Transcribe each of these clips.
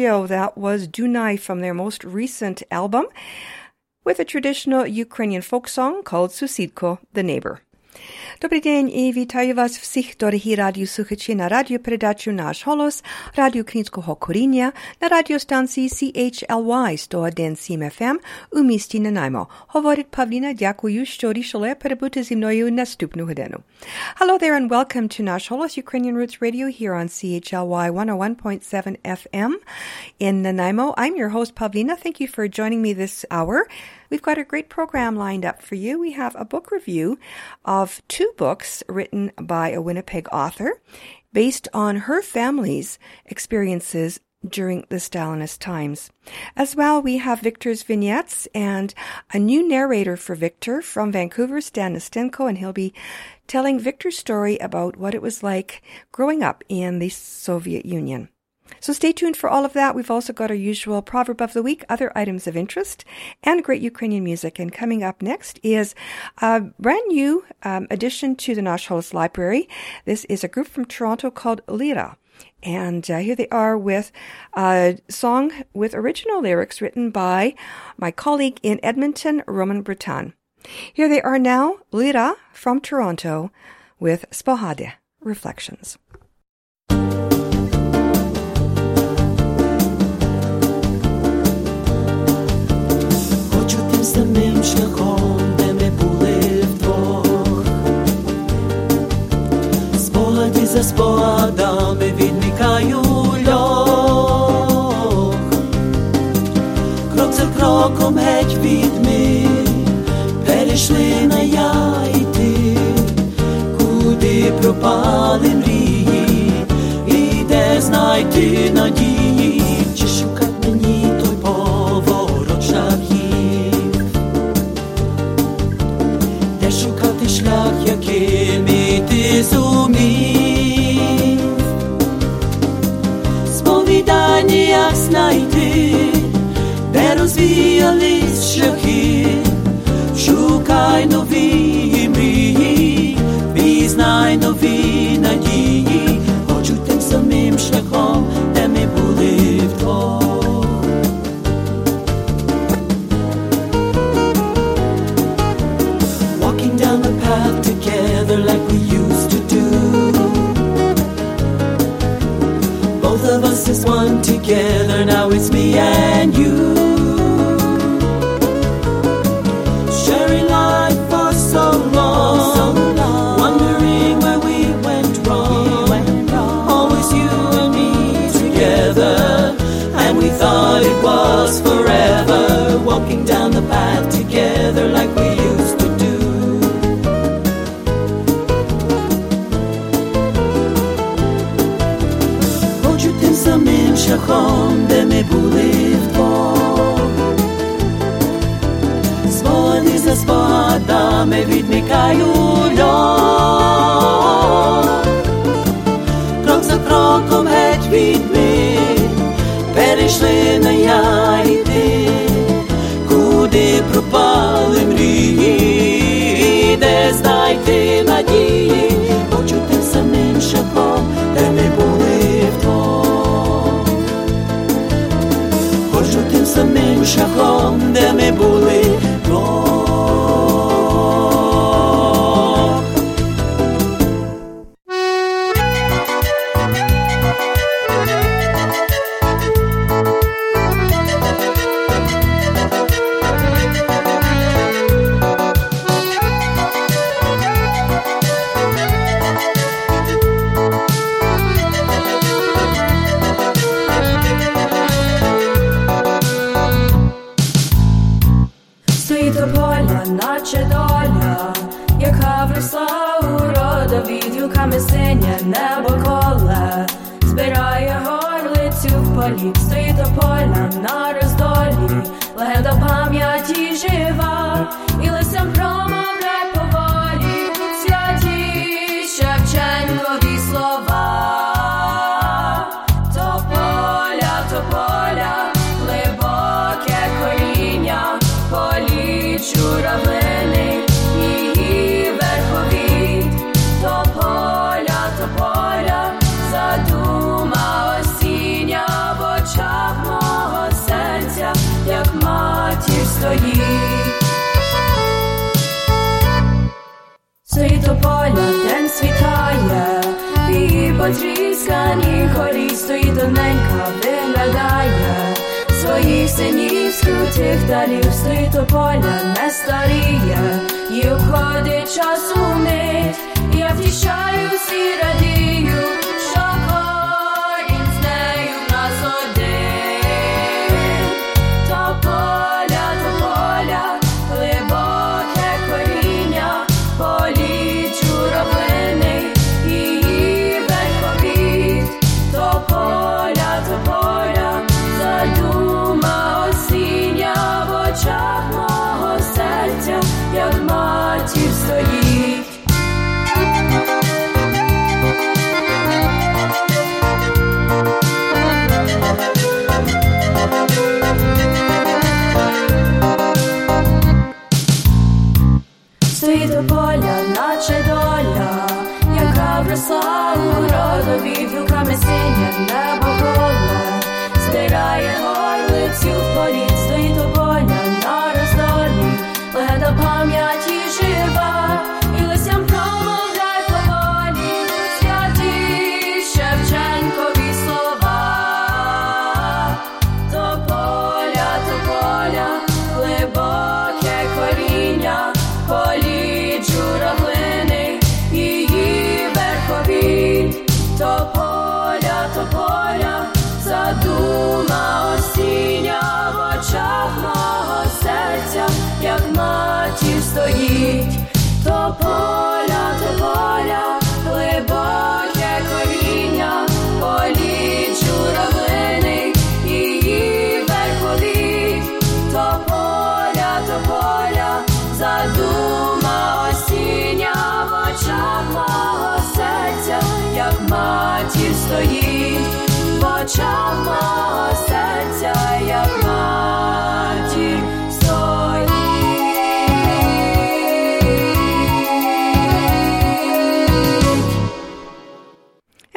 Ontario, that was Dunai from their most recent album with a traditional Ukrainian folk song called Susidko, the Neighbor. Dobrý deň i vítajú vás všich, ktorí rádiu sluchači na rádiu predaču Náš holos, rádiu Knínskeho Korínia, na radiostancii CHLY 101 FM u místi na najmo. Hovorit Pavlina, ďakujú, що рішили перебути зі мною nástupnú hodinu. Hello there and welcome to Nash Holos Ukrainian Roots Radio here on CHLY 101.7 FM in Nanaimo. I'm your host, Pavlina. Thank you for joining me this hour. We've got a great program lined up for you. We have a book review of two books written by a Winnipeg author based on her family's experiences during the Stalinist times. As well, we have Victor's vignettes and a new narrator for Victor from Vancouver, Stan Nastenko, and he'll be telling Victor's story about what it was like growing up in the Soviet Union. So stay tuned for all of that. We've also got our usual proverb of the week, other items of interest, and great Ukrainian music. And coming up next is a brand new um, addition to the Nash Holos Library. This is a group from Toronto called Lira. And uh, here they are with a song with original lyrics written by my colleague in Edmonton, Roman Breton. Here they are now, Lira from Toronto with Spohade Reflections. Тим шляхом, де ми були вдвох. Спогади за спогадами відмікаю льох. Крок за кроком геть від ми перейшли на я і ти, куди пропали мрії, і де знайти надії, Der uns vi a liste kike, shukay no vi mi, vi znay no vi now it's me and you. Sharing life for so long, wondering where we went wrong. Always you and me together, and we thought it was forever. Walking down the path together like we ми були вдвох. Спогади за спогадами відмикаю льох. Крок за кроком геть від мить, перейшли на я і ти, куди пропали мрії, де знайти Prendeme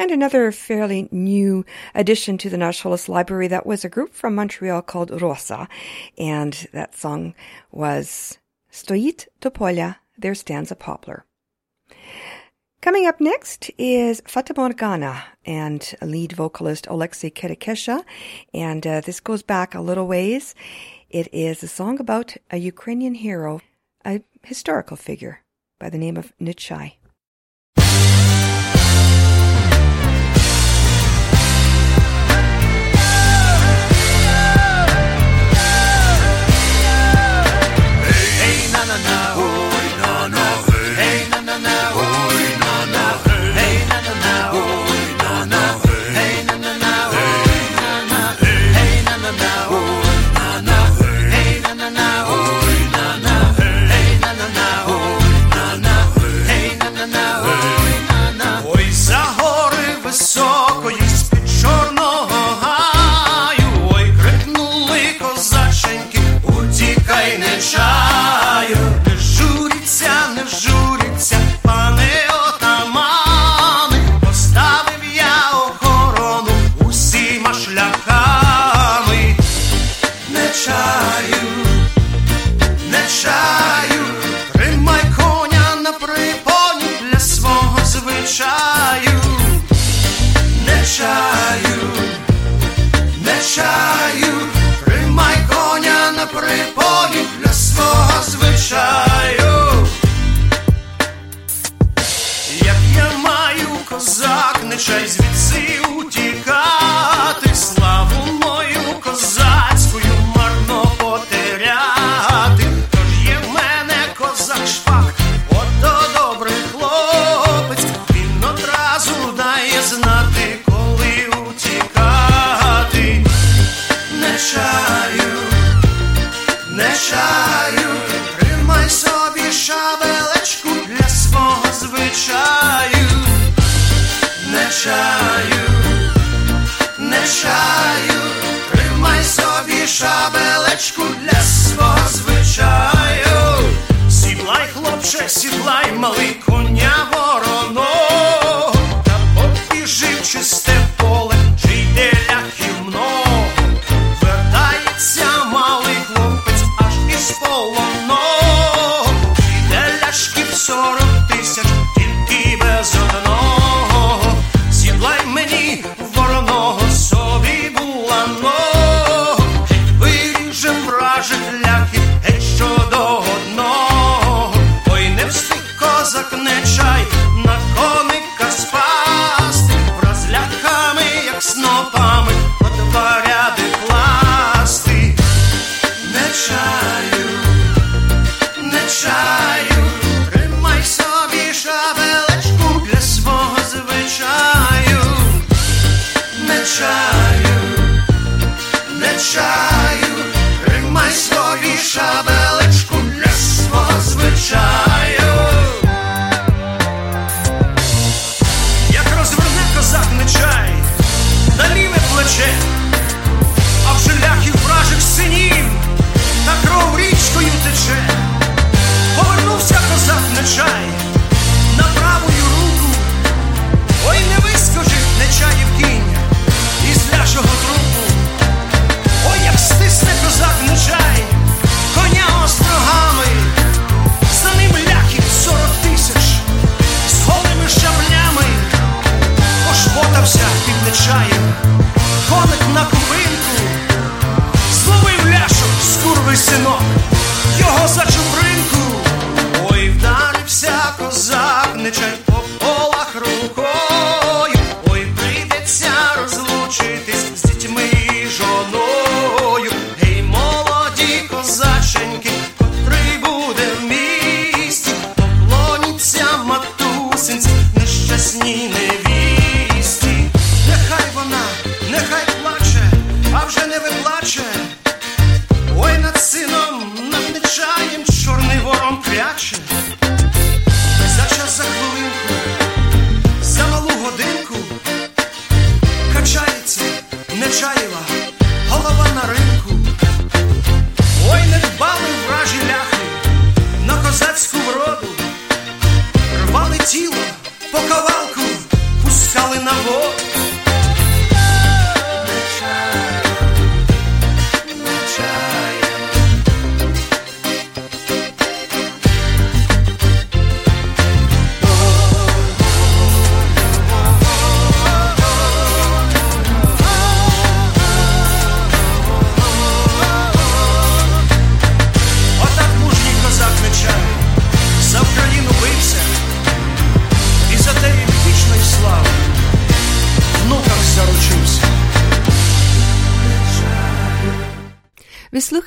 And another fairly new addition to the Nash Holos Library that was a group from Montreal called Rosa, and that song was Stoit do There Stands a Poplar. Coming up next is Fata Morgana and lead vocalist Alexei Kerekesha. And uh, this goes back a little ways. It is a song about a Ukrainian hero, a historical figure by the name of Nechai. Hey, na na na, oh, na na, hey, na na na, oh, na. чаю, тримай коня на припоні для свого звичаю, як я маю козак, нечай звідси. I'm a Malik.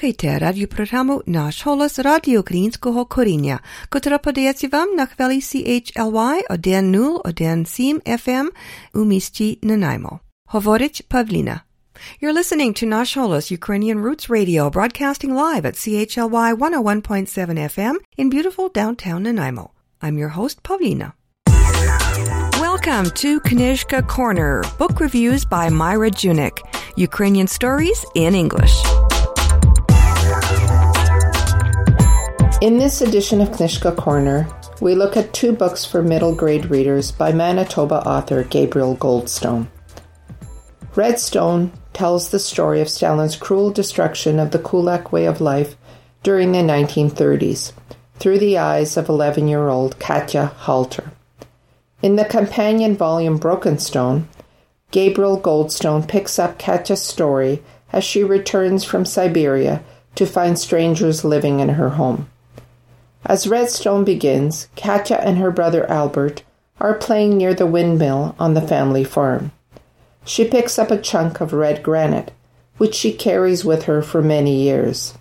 radio radioprogramu Naš holos Radio Krinského korinja, která podaje vám na chveli CHLY od den 0 od den FM u místí Nanaimo. Hovorić Pavlina. You're listening to Nash Holos Ukrainian Roots Radio, broadcasting live at CHLY 101.7 FM in beautiful downtown Nanaimo. I'm your host, Pavlina. Welcome to Knizhka Corner, book reviews by Myra Junyk, Ukrainian stories in English. In this edition of Knizhka Corner, we look at two books for middle grade readers by Manitoba author Gabriele Goldstone. Redstone tells the story of Stalin's cruel destruction of the Kulak way of life during the 1930s through the eyes of 11 year old Katya Halter. In the companion volume Broken Stone, Gabriele Goldstone picks up Katya's story as she returns from Siberia to find strangers living in her home. As Redstone begins, Katya and her brother Albert are playing near the windmill on the family farm. She picks up a chunk of red granite, which she carries with her for many years.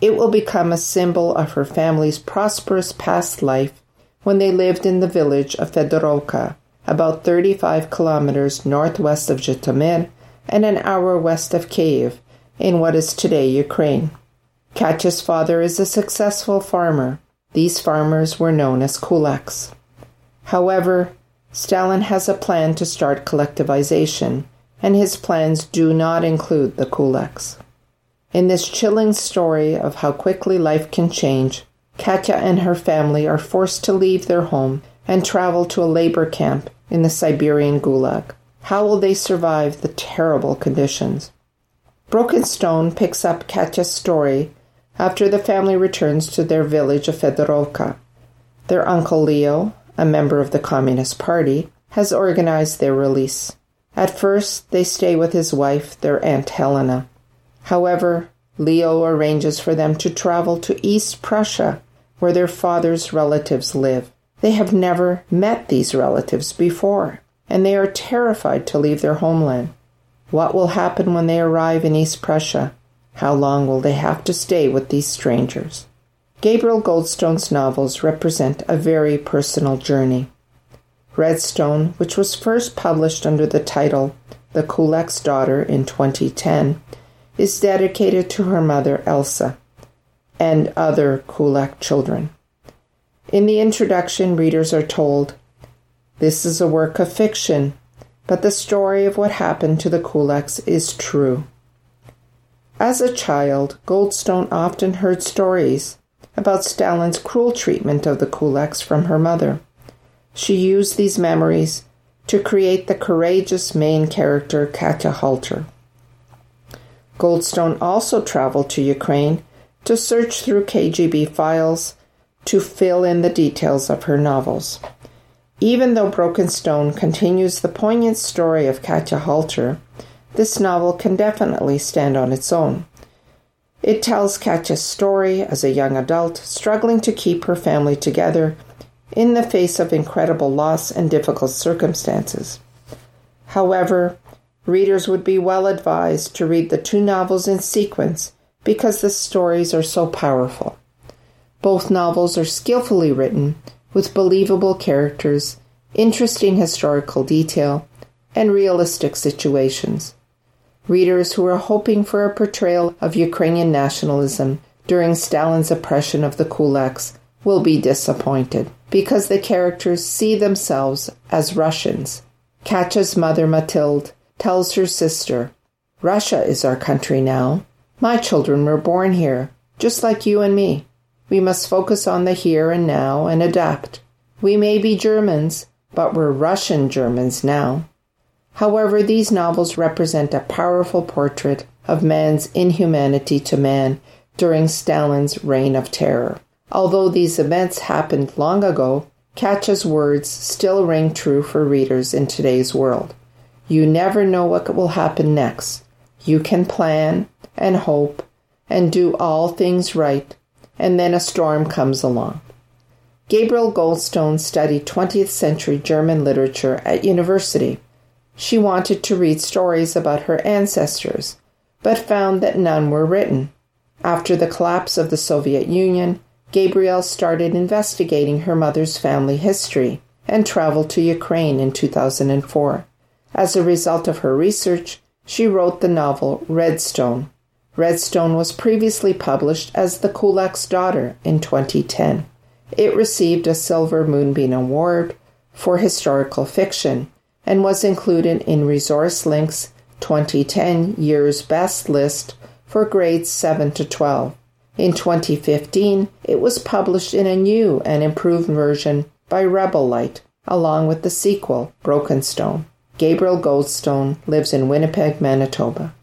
It will become a symbol of her family's prosperous past life when they lived in the village of Fedorovka, about 35 kilometers northwest of Zhytomyr and an hour west of Kiev, in what is today Ukraine. Katya's father is a successful farmer. These farmers were known as kulaks. However, Stalin has a plan to start collectivization, and his plans do not include the kulaks. In this chilling story of how quickly life can change, Katya and her family are forced to leave their home and travel to a labor camp in the Siberian Gulag. How will they survive the terrible conditions? Broken Stone picks up Katya's story after the family returns to their village of Fedorovka. Their uncle Leo, a member of the Communist Party, has organized their release. At first, they stay with his wife, their Aunt Helena. However, Leo arranges for them to travel to East Prussia, where their father's relatives live. They have never met these relatives before, and they are terrified to leave their homeland. What will happen when they arrive in East Prussia? How long will they have to stay with these strangers? Gabriele Goldstone's novels represent a very personal journey. Redstone, which was first published under the title The Kulak's Daughter in 2010, is dedicated to her mother Elsa and other Kulak children. In the introduction, readers are told this is a work of fiction, but the story of what happened to the Kulaks is true. As a child, Goldstone often heard stories about Stalin's cruel treatment of the kulaks from her mother. She used these memories to create the courageous main character Katya Halter. Goldstone also traveled to Ukraine to search through KGB files to fill in the details of her novels. Even though Broken Stone continues the poignant story of Katya Halter, this novel can definitely stand on its own. It tells Katya's story as a young adult struggling to keep her family together in the face of incredible loss and difficult circumstances. However, readers would be well advised to read the two novels in sequence because the stories are so powerful. Both novels are skillfully written with believable characters, interesting historical detail, and realistic situations. Readers who are hoping for a portrayal of Ukrainian nationalism during Stalin's oppression of the kulaks will be disappointed because the characters see themselves as Russians. Katya's mother, Mathilde, tells her sister, Russia is our country now. My children were born here, just like you and me. We must focus on the here and now and adapt. We may be Germans, but we're Russian Germans now. However, these novels represent a powerful portrait of man's inhumanity to man during Stalin's reign of terror. Although these events happened long ago, Katya's words still ring true for readers in today's world. You never know what will happen next. You can plan and hope and do all things right, and then a storm comes along. Gabriele Goldstone studied 20th century German literature at university. She wanted to read stories about her ancestors, but found that none were written. After the collapse of the Soviet Union, Gabriele started investigating her mother's family history and traveled to Ukraine in 2004. As a result of her research, she wrote the novel Redstone. Redstone was previously published as The Kulak's Daughter in 2010. It received a Silver Moonbeam Award for historical fiction and was included in Resource Link's 2010 Year's Best list for grades 7 to 12. In 2015, it was published in a new and improved version by Rebelight, along with the sequel, Broken Stone. Gabriele Goldstone lives in Winnipeg, Manitoba.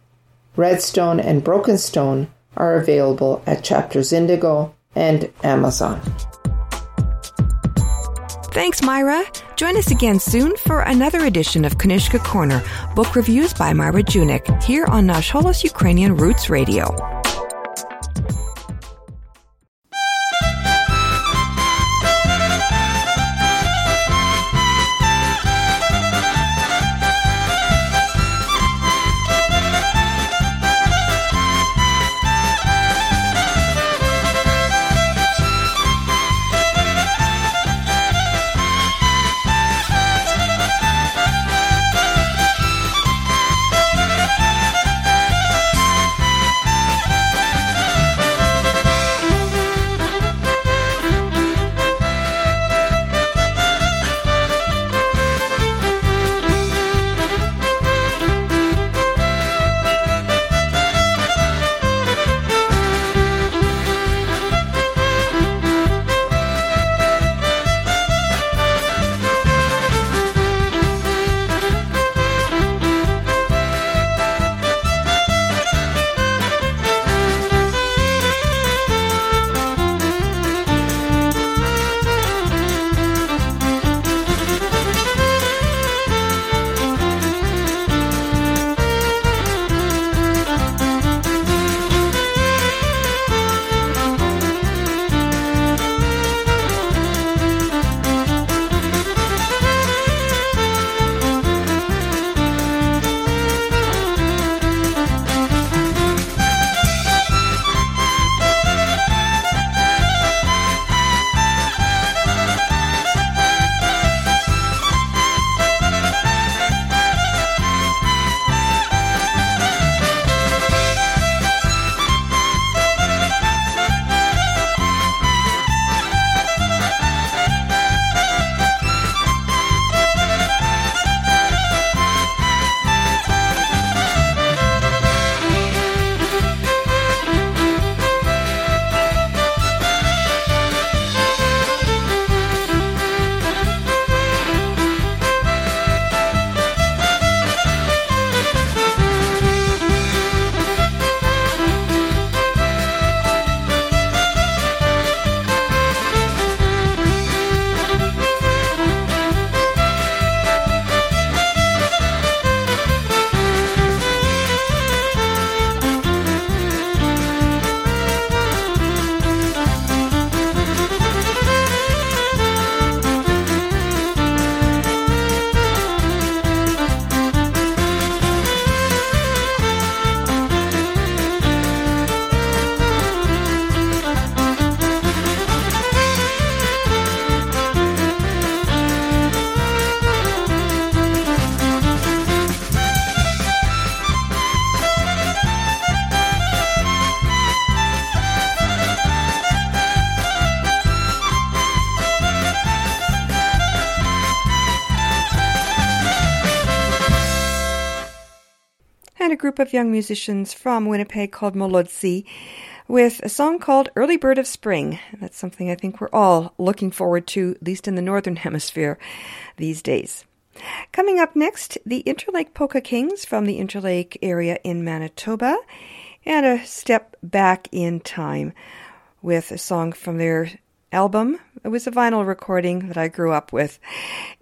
Redstone and Broken Stone are available at Chapters Indigo and Amazon. Thanks, Myra. Join us again soon for another edition of Knizhka Corner, book reviews by Myra Junyk, here on Nash Holos Ukrainian Roots Radio. Group of young musicians from Winnipeg called Molodzi with a song called Early Bird of Spring. That's something I think we're all looking forward to, at least in the Northern Hemisphere these days. Coming up next, the Interlake Polka Kings from the Interlake area in Manitoba, and a step back in time with a song from their album. It was a vinyl recording that I grew up with,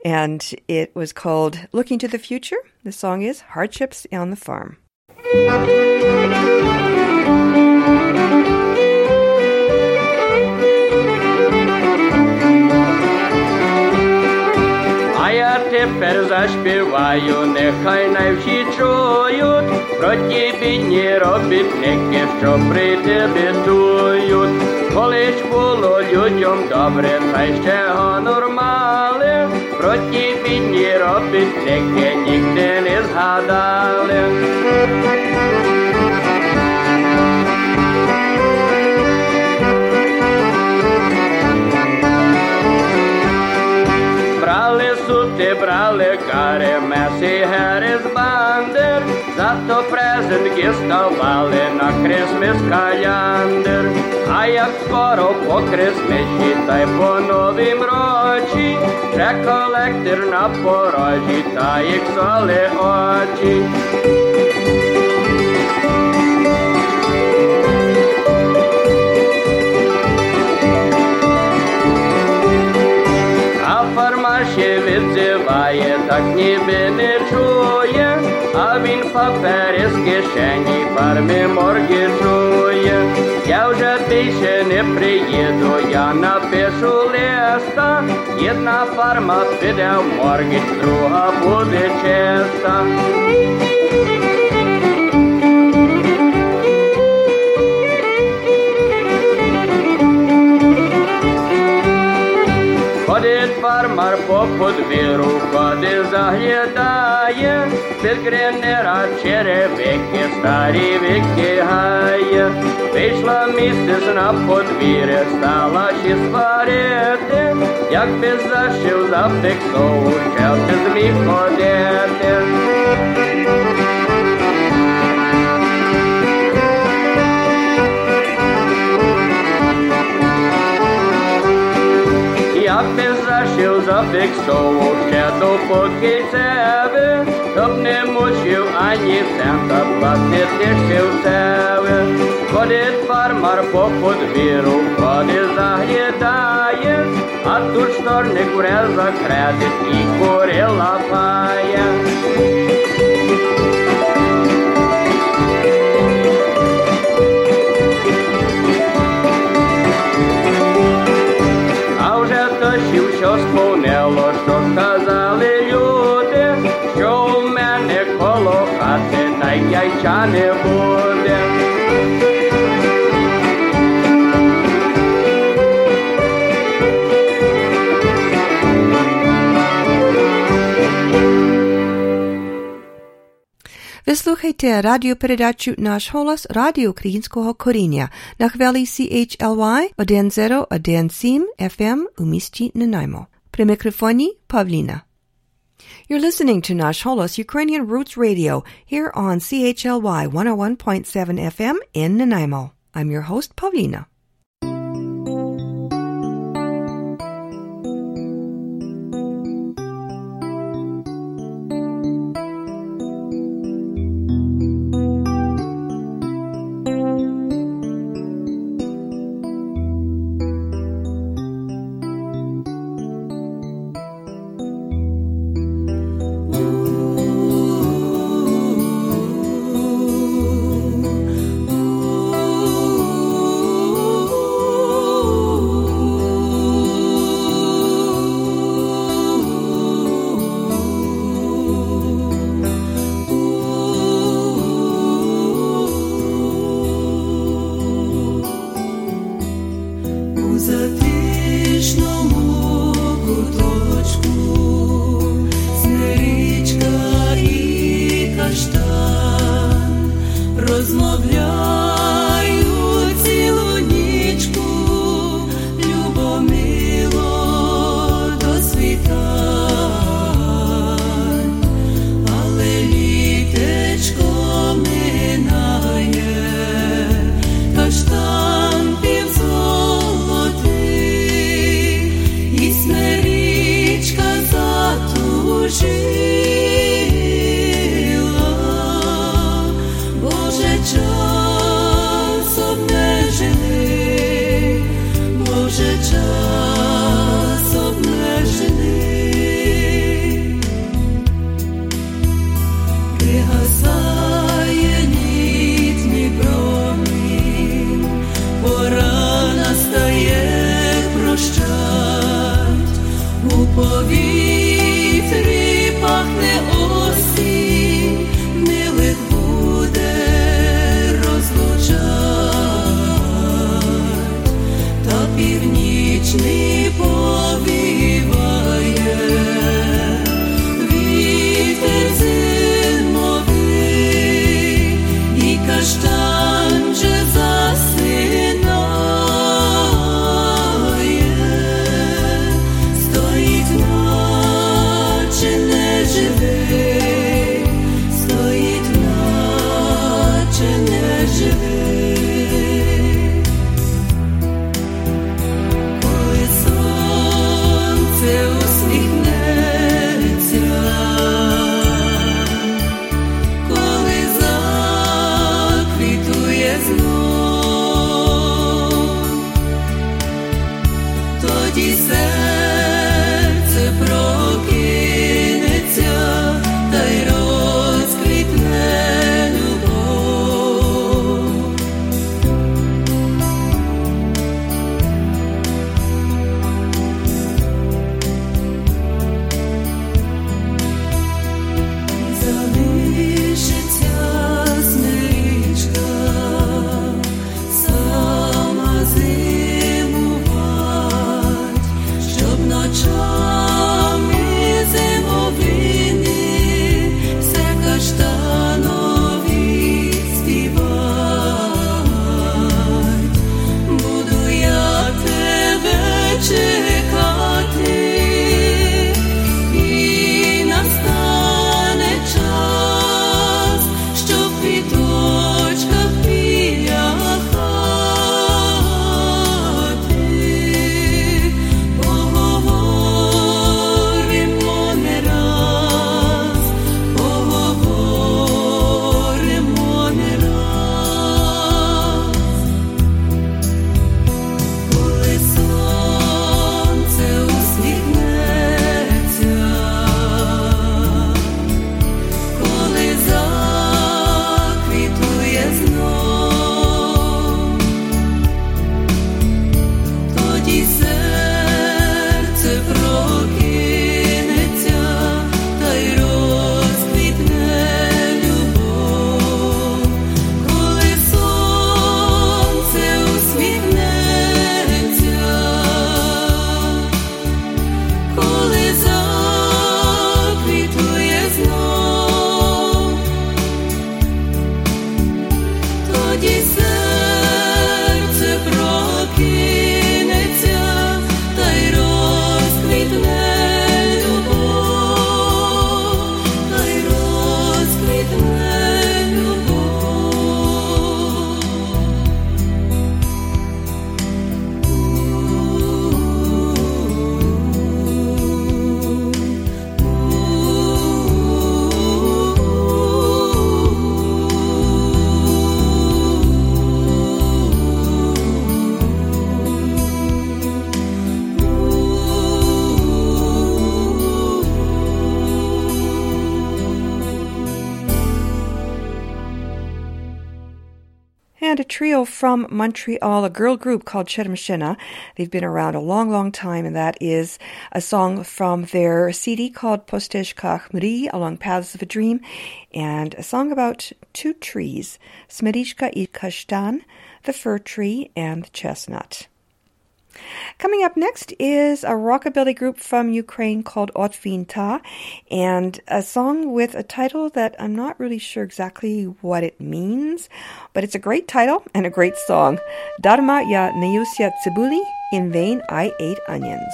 and it was called Looking to the Future. The song is Hardships on the Farm. А я тепер заспіваю, нехай не всі чують, про ті бідні робітники, що при тебе тують. Колись було людям добре, та й ще гонор мали, про ті бідні робітники ніде не згадали. Брали сути, брали кари, меси, гери з бандер, зато презентки ставали на Крисмис каляндр. Скоро по Крисмисі, та й по новім рочі, вже колектор на порожі, та їх соли очі. Ще відзиває, так ніби не чує, а він папери з кишені фарми морги. Вже більше не приїду, я напишу листа, одна фарма піде в морги, друга буде чиста. Ходить фармар по подвіру, ходи заглядає, під гринера черевики, старі віки гає. Вийшла місяць на подвір'я, стала ще сварити, як би зашив зафіксову, чел ти зміг ходити. trafic solskjær, så pokkis æve. Toppene må sjå anje femta plasser vlastně til sjå sæve. Kodit farmar popod viru, kodit zahje daje. Atur kurel za kredit i korela faje. Slušajte radio predaču Naš radio Krijinskog korinja na CHLY od 10 od 10 FM u misti Pre mikrofoni Pavlina. You're listening to Nash Holos Ukrainian Roots Radio here on CHLY 101.7 FM in Nanaimo. I'm your host, Pavlina. From Montreal, a girl group called Chermshina. They've been around a long, long time, and that is a song from their CD called Postezhka Mri, Along Paths of a Dream, and a song about two trees, Smerishka i Kashtan, the fir tree, and the chestnut. Coming up next is a rockabilly group from Ukraine called Ot Vinta, and a song with a title that I'm not really sure exactly what it means, but it's a great title and a great song. Darma ya neusya tsibuli, in vain I ate onions.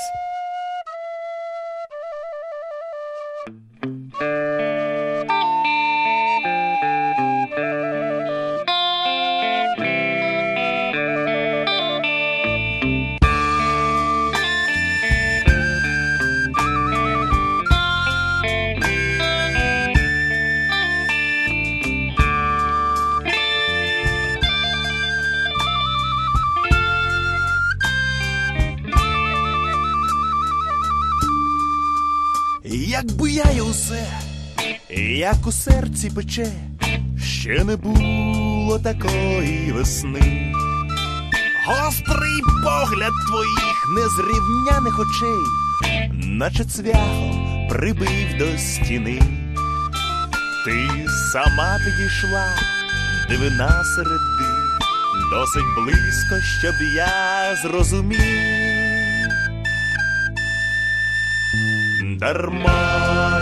Серці пече, ще не було такої весни. Гострий погляд твоїх незрівняних очей, наче цвяхо прибив до стіни. Ти сама підійшла, дивина середи, досить близько, щоб я зрозумів. Дарма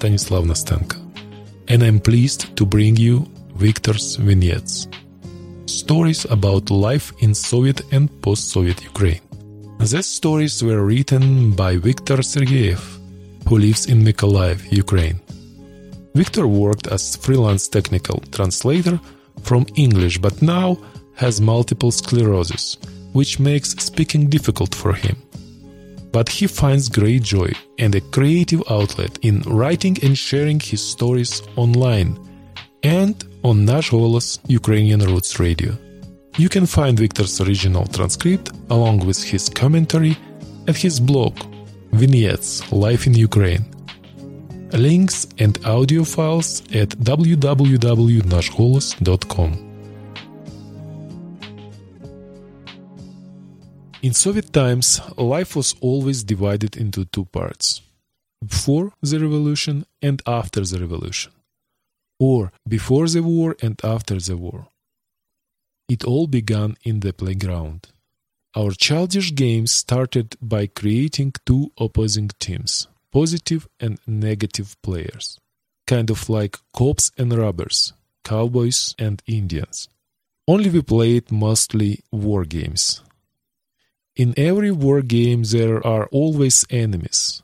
Stanislav Nastenka, and I'm pleased to bring you Victor's Vignettes stories about life in Soviet and post Soviet Ukraine. These stories were written by Viktor Sergeyev, who lives in Mykolaiv, Ukraine. Victor worked as freelance technical translator from English but now has multiple sclerosis, which makes speaking difficult for him but he finds great joy and a creative outlet in writing and sharing his stories online and on Nash Golos Ukrainian Roots Radio. You can find Victor's original transcript along with his commentary at his blog Vignettes Life in Ukraine. Links and audio files at www.nashgolos.com. In Soviet times, life was always divided into two parts before the revolution and after the revolution, or before the war and after the war. It all began in the playground. Our childish games started by creating two opposing teams, positive and negative players, kind of like cops and robbers, cowboys and Indians. Only we played mostly war games. In every war game, there are always enemies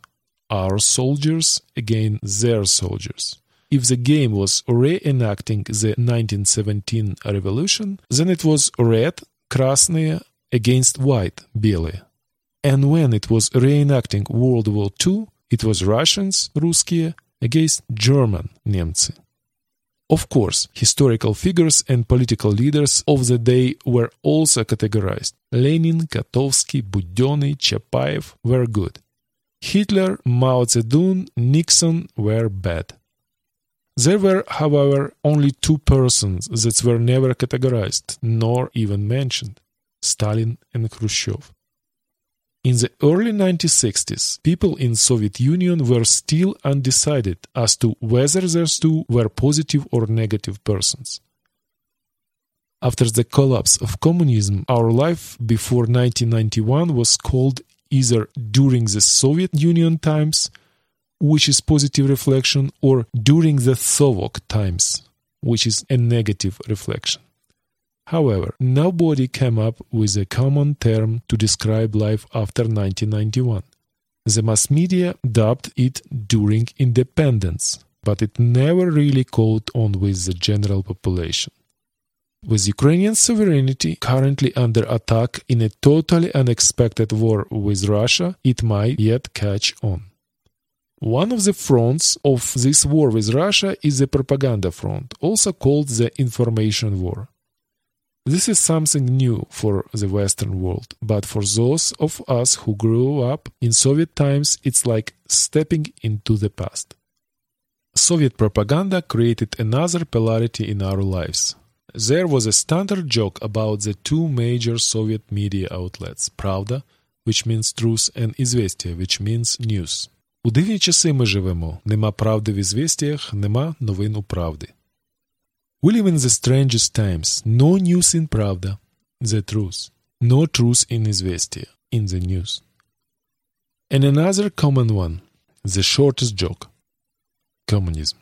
our soldiers against their soldiers. If the game was reenacting the 1917 revolution, then it was red, красные, against white, белые. And when it was reenacting World War II, it was Russians, русские, against German, немцы. Of course, historical figures and political leaders of the day were also categorized. Lenin, Kotovsky, Budyonny, Chapayev were good. Hitler, Mao Zedong, Nixon were bad. There were, however, only two persons that were never categorized nor even mentioned Stalin and Khrushchev. In the early 1960s, people in Soviet Union were still undecided as to whether those two were positive or negative persons. After the collapse of communism, our life before 1991 was called either during the Soviet Union times, which is positive reflection, or during the Sovok times, which is a negative reflection. However, nobody came up with a common term to describe life after 1991. The mass media dubbed it during independence, but it never really caught on with the general population. With Ukrainian sovereignty currently under attack in a totally unexpected war with Russia, it might yet catch on. One of the fronts of this war with Russia is the propaganda front, also called the information war. This is something new for the Western world, but for those of us who grew up in Soviet times, it's like stepping into the past. Soviet propaganda created another polarity in our lives. There was a standard joke about the two major Soviet media outlets Pravda, which means truth, and Izvestia, which means news. У дивні часи ми живемо. Нема правди в ізвістіях, нема новин у правди. We live in the strangest times. No news in Pravda, the truth. No truth in Izvestia, in the news. And another common one, the shortest joke communism.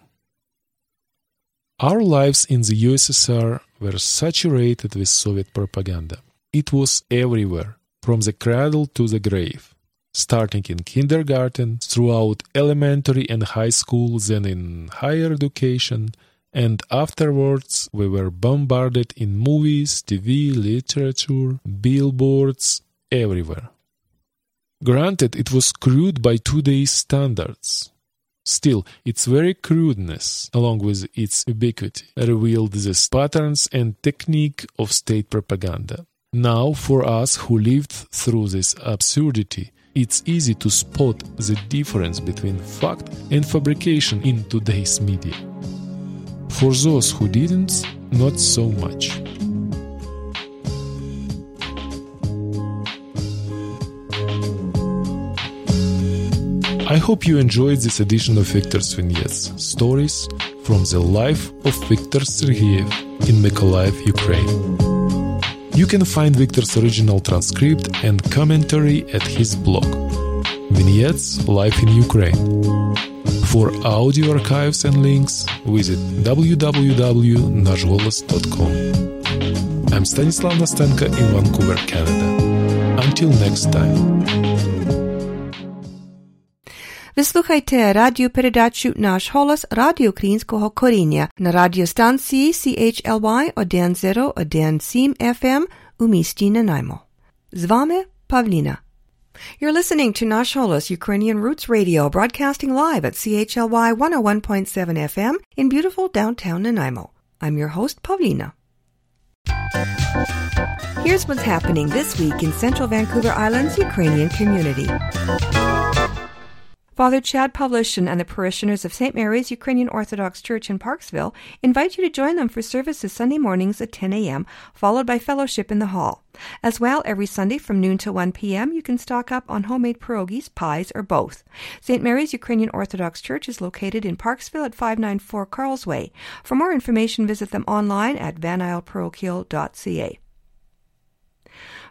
Our lives in the USSR were saturated with Soviet propaganda. It was everywhere, from the cradle to the grave, starting in kindergarten, throughout elementary and high school, then in higher education, and afterwards we were bombarded in movies, TV, literature, billboards, everywhere. Granted, it was crude by today's standards. Still, its very crudeness, along with its ubiquity, revealed the patterns and technique of state propaganda. Now, for us who lived through this absurdity, it's easy to spot the difference between fact and fabrication in today's media. For those who didn't, not so much. I hope you enjoyed this edition of Victor's Vignettes, stories from the life of Viktor Sergeyev in Mykolaiv, Ukraine. You can find Victor's original transcript and commentary at his blog, Vignettes Life in Ukraine. For audio archives and links, visit www.nashholos.com. I'm Stanislav Nastenka in Vancouver, Canada. Until next time. Вислухайте радио Наш голос Радіо Українського коріння на радіостанції CHLY 101,7 FM у місті Нанаймо. З вами Павліна. You're listening to Nash Holos Ukrainian Roots Radio, broadcasting live at CHLY 101.7 FM in beautiful downtown Nanaimo. I'm your host, Pavlina. Here's what's happening this week in Central Vancouver Island's Ukrainian community. Father Chad Pavlishin and the parishioners of St. Mary's Ukrainian Orthodox Church in Parksville invite you to join them for services Sunday mornings at 10 a.m., followed by fellowship in the hall. As well, every Sunday from noon to 1 p.m., you can stock up on homemade pierogies, pies, or both. St. Mary's Ukrainian Orthodox Church is located in Parksville at 594 Carlsway. For more information, visit them online at vanisleparochial.ca.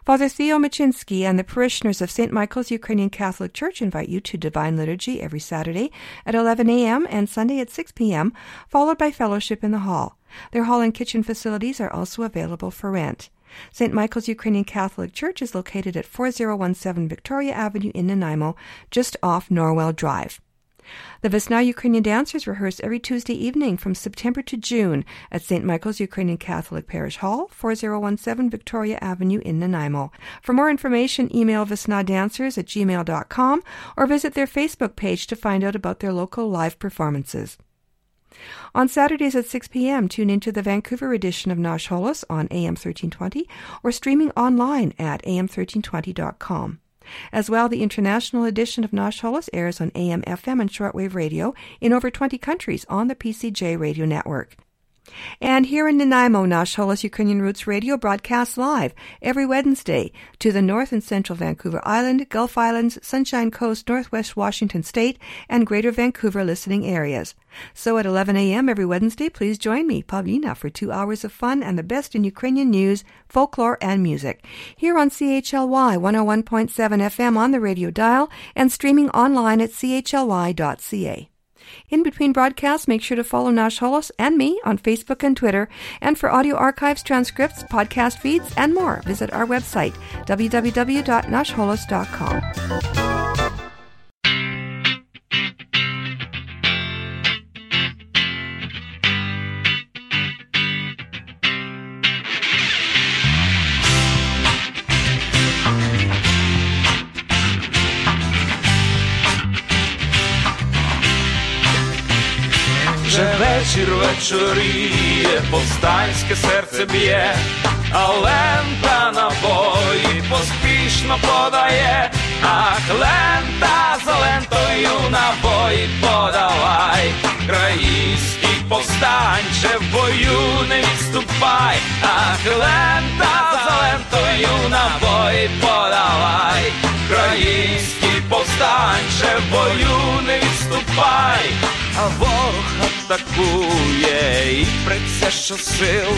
Father Theo Machinsky and the parishioners of St. Michael's Ukrainian Catholic Church invite you to Divine Liturgy every Saturday at 11 a.m. and Sunday at 6 p.m., followed by fellowship in the hall. Their hall and kitchen facilities are also available for rent. St. Michael's Ukrainian Catholic Church is located at 4017 Victoria Avenue in Nanaimo, just off Norwell Drive. The Vesna Ukrainian dancers rehearse every Tuesday evening from September to June at St. Michael's Ukrainian Catholic Parish Hall, 4017 Victoria Avenue in Nanaimo. For more information, email vesnadancers at gmail.com or visit their Facebook page to find out about their local live performances. On Saturdays at 6 p.m., tune into the Vancouver edition of Nash Holos on AM 1320 or streaming online at am1320.com. As well, the international edition of Nash Holos airs on AM, FM, and shortwave radio in over 20 countries on the PCJ radio network. And here in Nanaimo, Nash Holos Ukrainian Roots Radio broadcasts live every Wednesday to the North and Central Vancouver Island, Gulf Islands, Sunshine Coast, Northwest Washington State, and Greater Vancouver listening areas. So at 11 a.m. every Wednesday, please join me, Pavlina, for two hours of fun and the best in Ukrainian news, folklore, and music. Here on CHLY 101.7 FM on the radio dial and streaming online at chly.ca. In between broadcasts, make sure to follow Nash Holos and me on Facebook and Twitter. And for audio archives, transcripts, podcast feeds, and more, visit our website, www.nashholos.com. вечір вечоріє, повстанське серце б'є, а лента набої поспішно подає, ах, лента за лентою набої подавай, країнський повстанче в бою не відступай, ах, лента за лентою набої подавай, країнський повстанче в бою не відступай, а ворог атакує і приця що сил,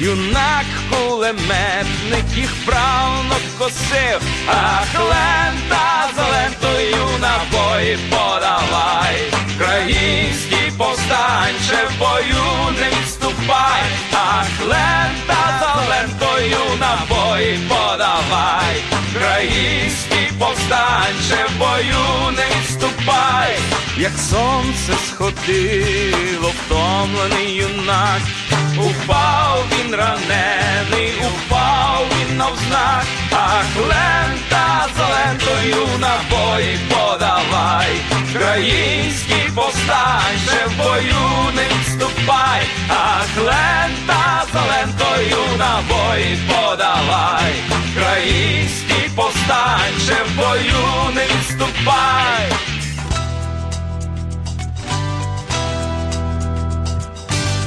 юнак кулеметник їх правно косив, ах, лента за лентою набої подавай, країнський повстанче в бою не відступай, ах, лента за лентою набої подавай, країнський повстанче в бою не відступай, як сонце сходило, втомлений юнак, упав він ранений, упав він навзнак, ах, лента за лентою набої подавай, країнський повстанче в бою не відступай, ах, лента за лентою набої подавай, країнський повстанче в бою не відступай.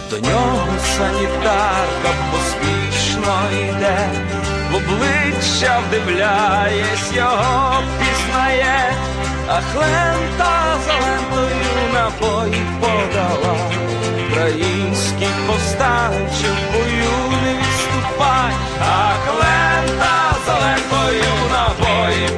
До нього санітарка поспішно йде, в обличчя вдивляєсь, його пізнає, ах лента за лентою набої подала, український повстанче в бою не відступай, ах лента за лентою набої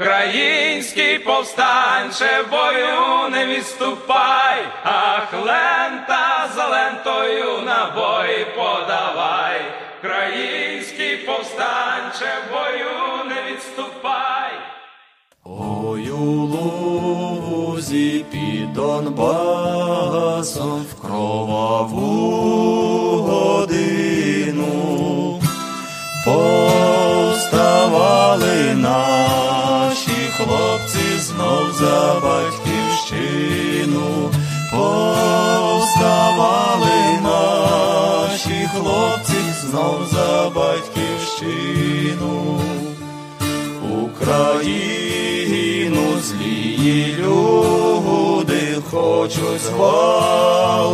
Український повстанче в бою не відступай, Ах, лента за лентою на бой подавай, Український повстанче в бою не відступай. Ой у лузі під Донбасом в кроваву годину хлопці знов за батьківщину, повставали наші хлопці знов за батьківщину. Україну злії люди хочуть зґвалтувати,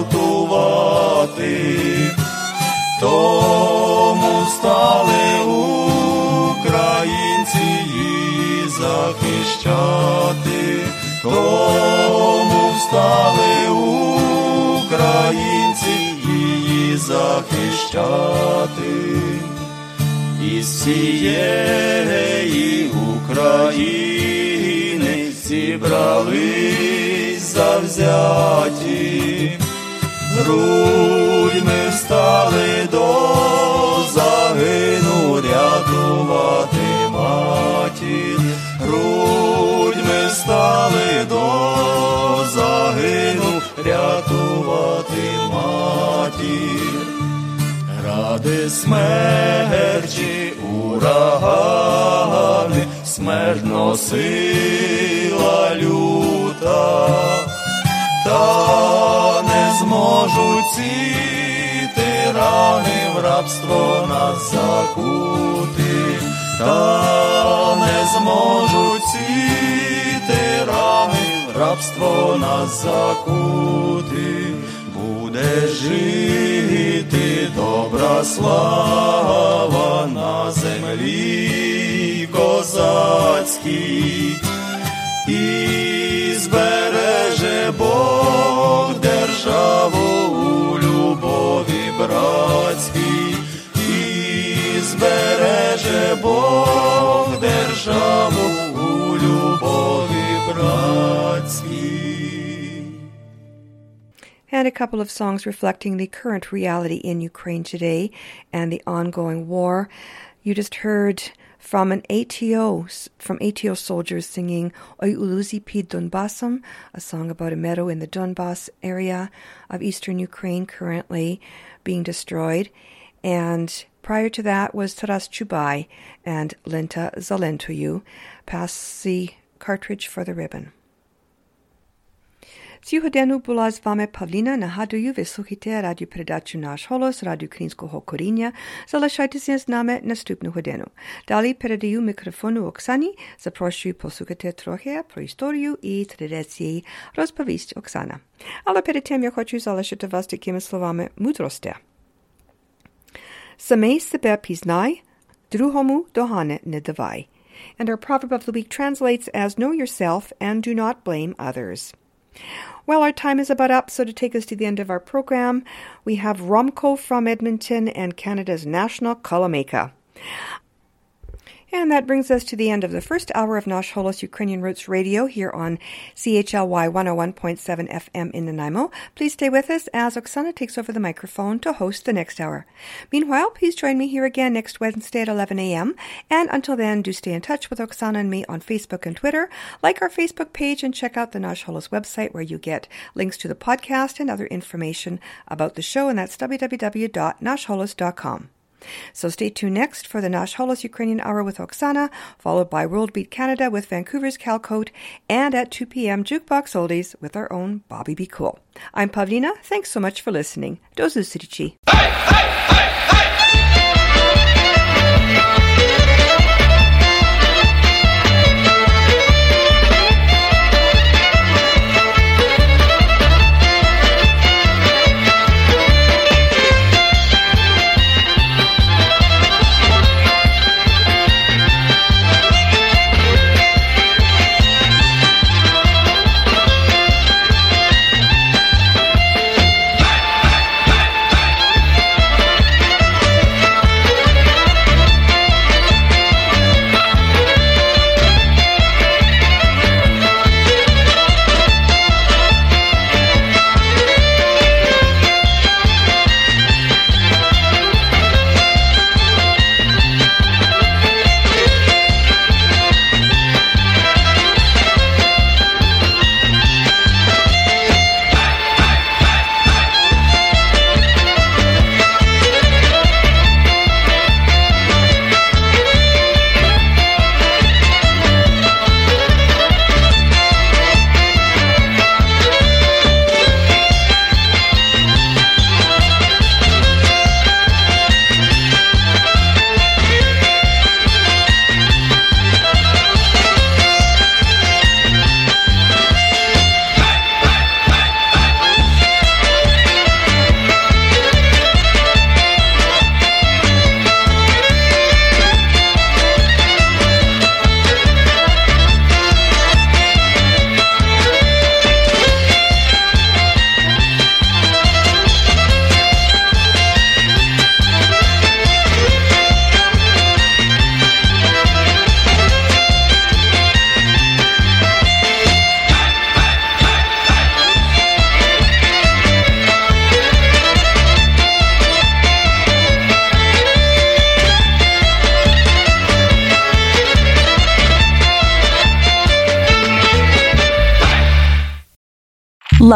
тому стали українці захищати, тому стали українці її захищати. Із всієї України зібрались завзяті, грудьми встали до загину Ради смерті урагани, смерть носила люта, та не зможуть ці тирани в рабство нас закути, та не зможуть ці тирани в рабство нас закути буде жити добра слава на землі козацькій, і збереже Бог державу у любові братській, і збереже Бог державу у любові братській. And a couple of songs reflecting the current reality in Ukraine today and the ongoing war. You just heard from an ATO, from ATO soldiers singing Oi Uluzi Pid Donbassam, a song about a meadow in the Donbass area of eastern Ukraine currently being destroyed. And prior to that was Taras Chubai and Lenta Zalentoyu. Pass the cartridge for the ribbon. Цю годину була з вами Павліна. Нагадую, ви слухайте радіопередачу «Наш голос» Радіо Українського коріння. Залишайтеся з нами наступну годину. Далі передаю мікрофону Оксані. Запрошую послухати трохи про історію і традиції розповість Оксана. Але перед тим я хочу залишити вас такими словами мудрості. Самий себе пізнай, другому догани не давай. And our proverb of the week translates as Know yourself and do not blame others. Well, our time is about up, so to take us to the end of our program, we have Romco from Edmonton and Canada's National Kolomeyka. And that brings us to the end of the first hour of Nash Holos Ukrainian Roots Radio here on CHLY 101.7 FM in Nanaimo. Please stay with us as Oksana takes over the microphone to host the next hour. Meanwhile, please join me here again next Wednesday at 11 a.m. And until then, do stay in touch with Oksana and me on Facebook and Twitter. Like our Facebook page and check out the Nash Holos website where you get links to the podcast and other information about the show, and that's www.nashholos.com. So stay tuned next for the Nash Holos Ukrainian Hour with Oksana, followed by World Beat Canada with Vancouver's Calcote, and at 2 p.m. Jukebox Oldies with our own Bobby Be Cool. I'm Pavlina. Thanks so much for listening. Do Zusirici.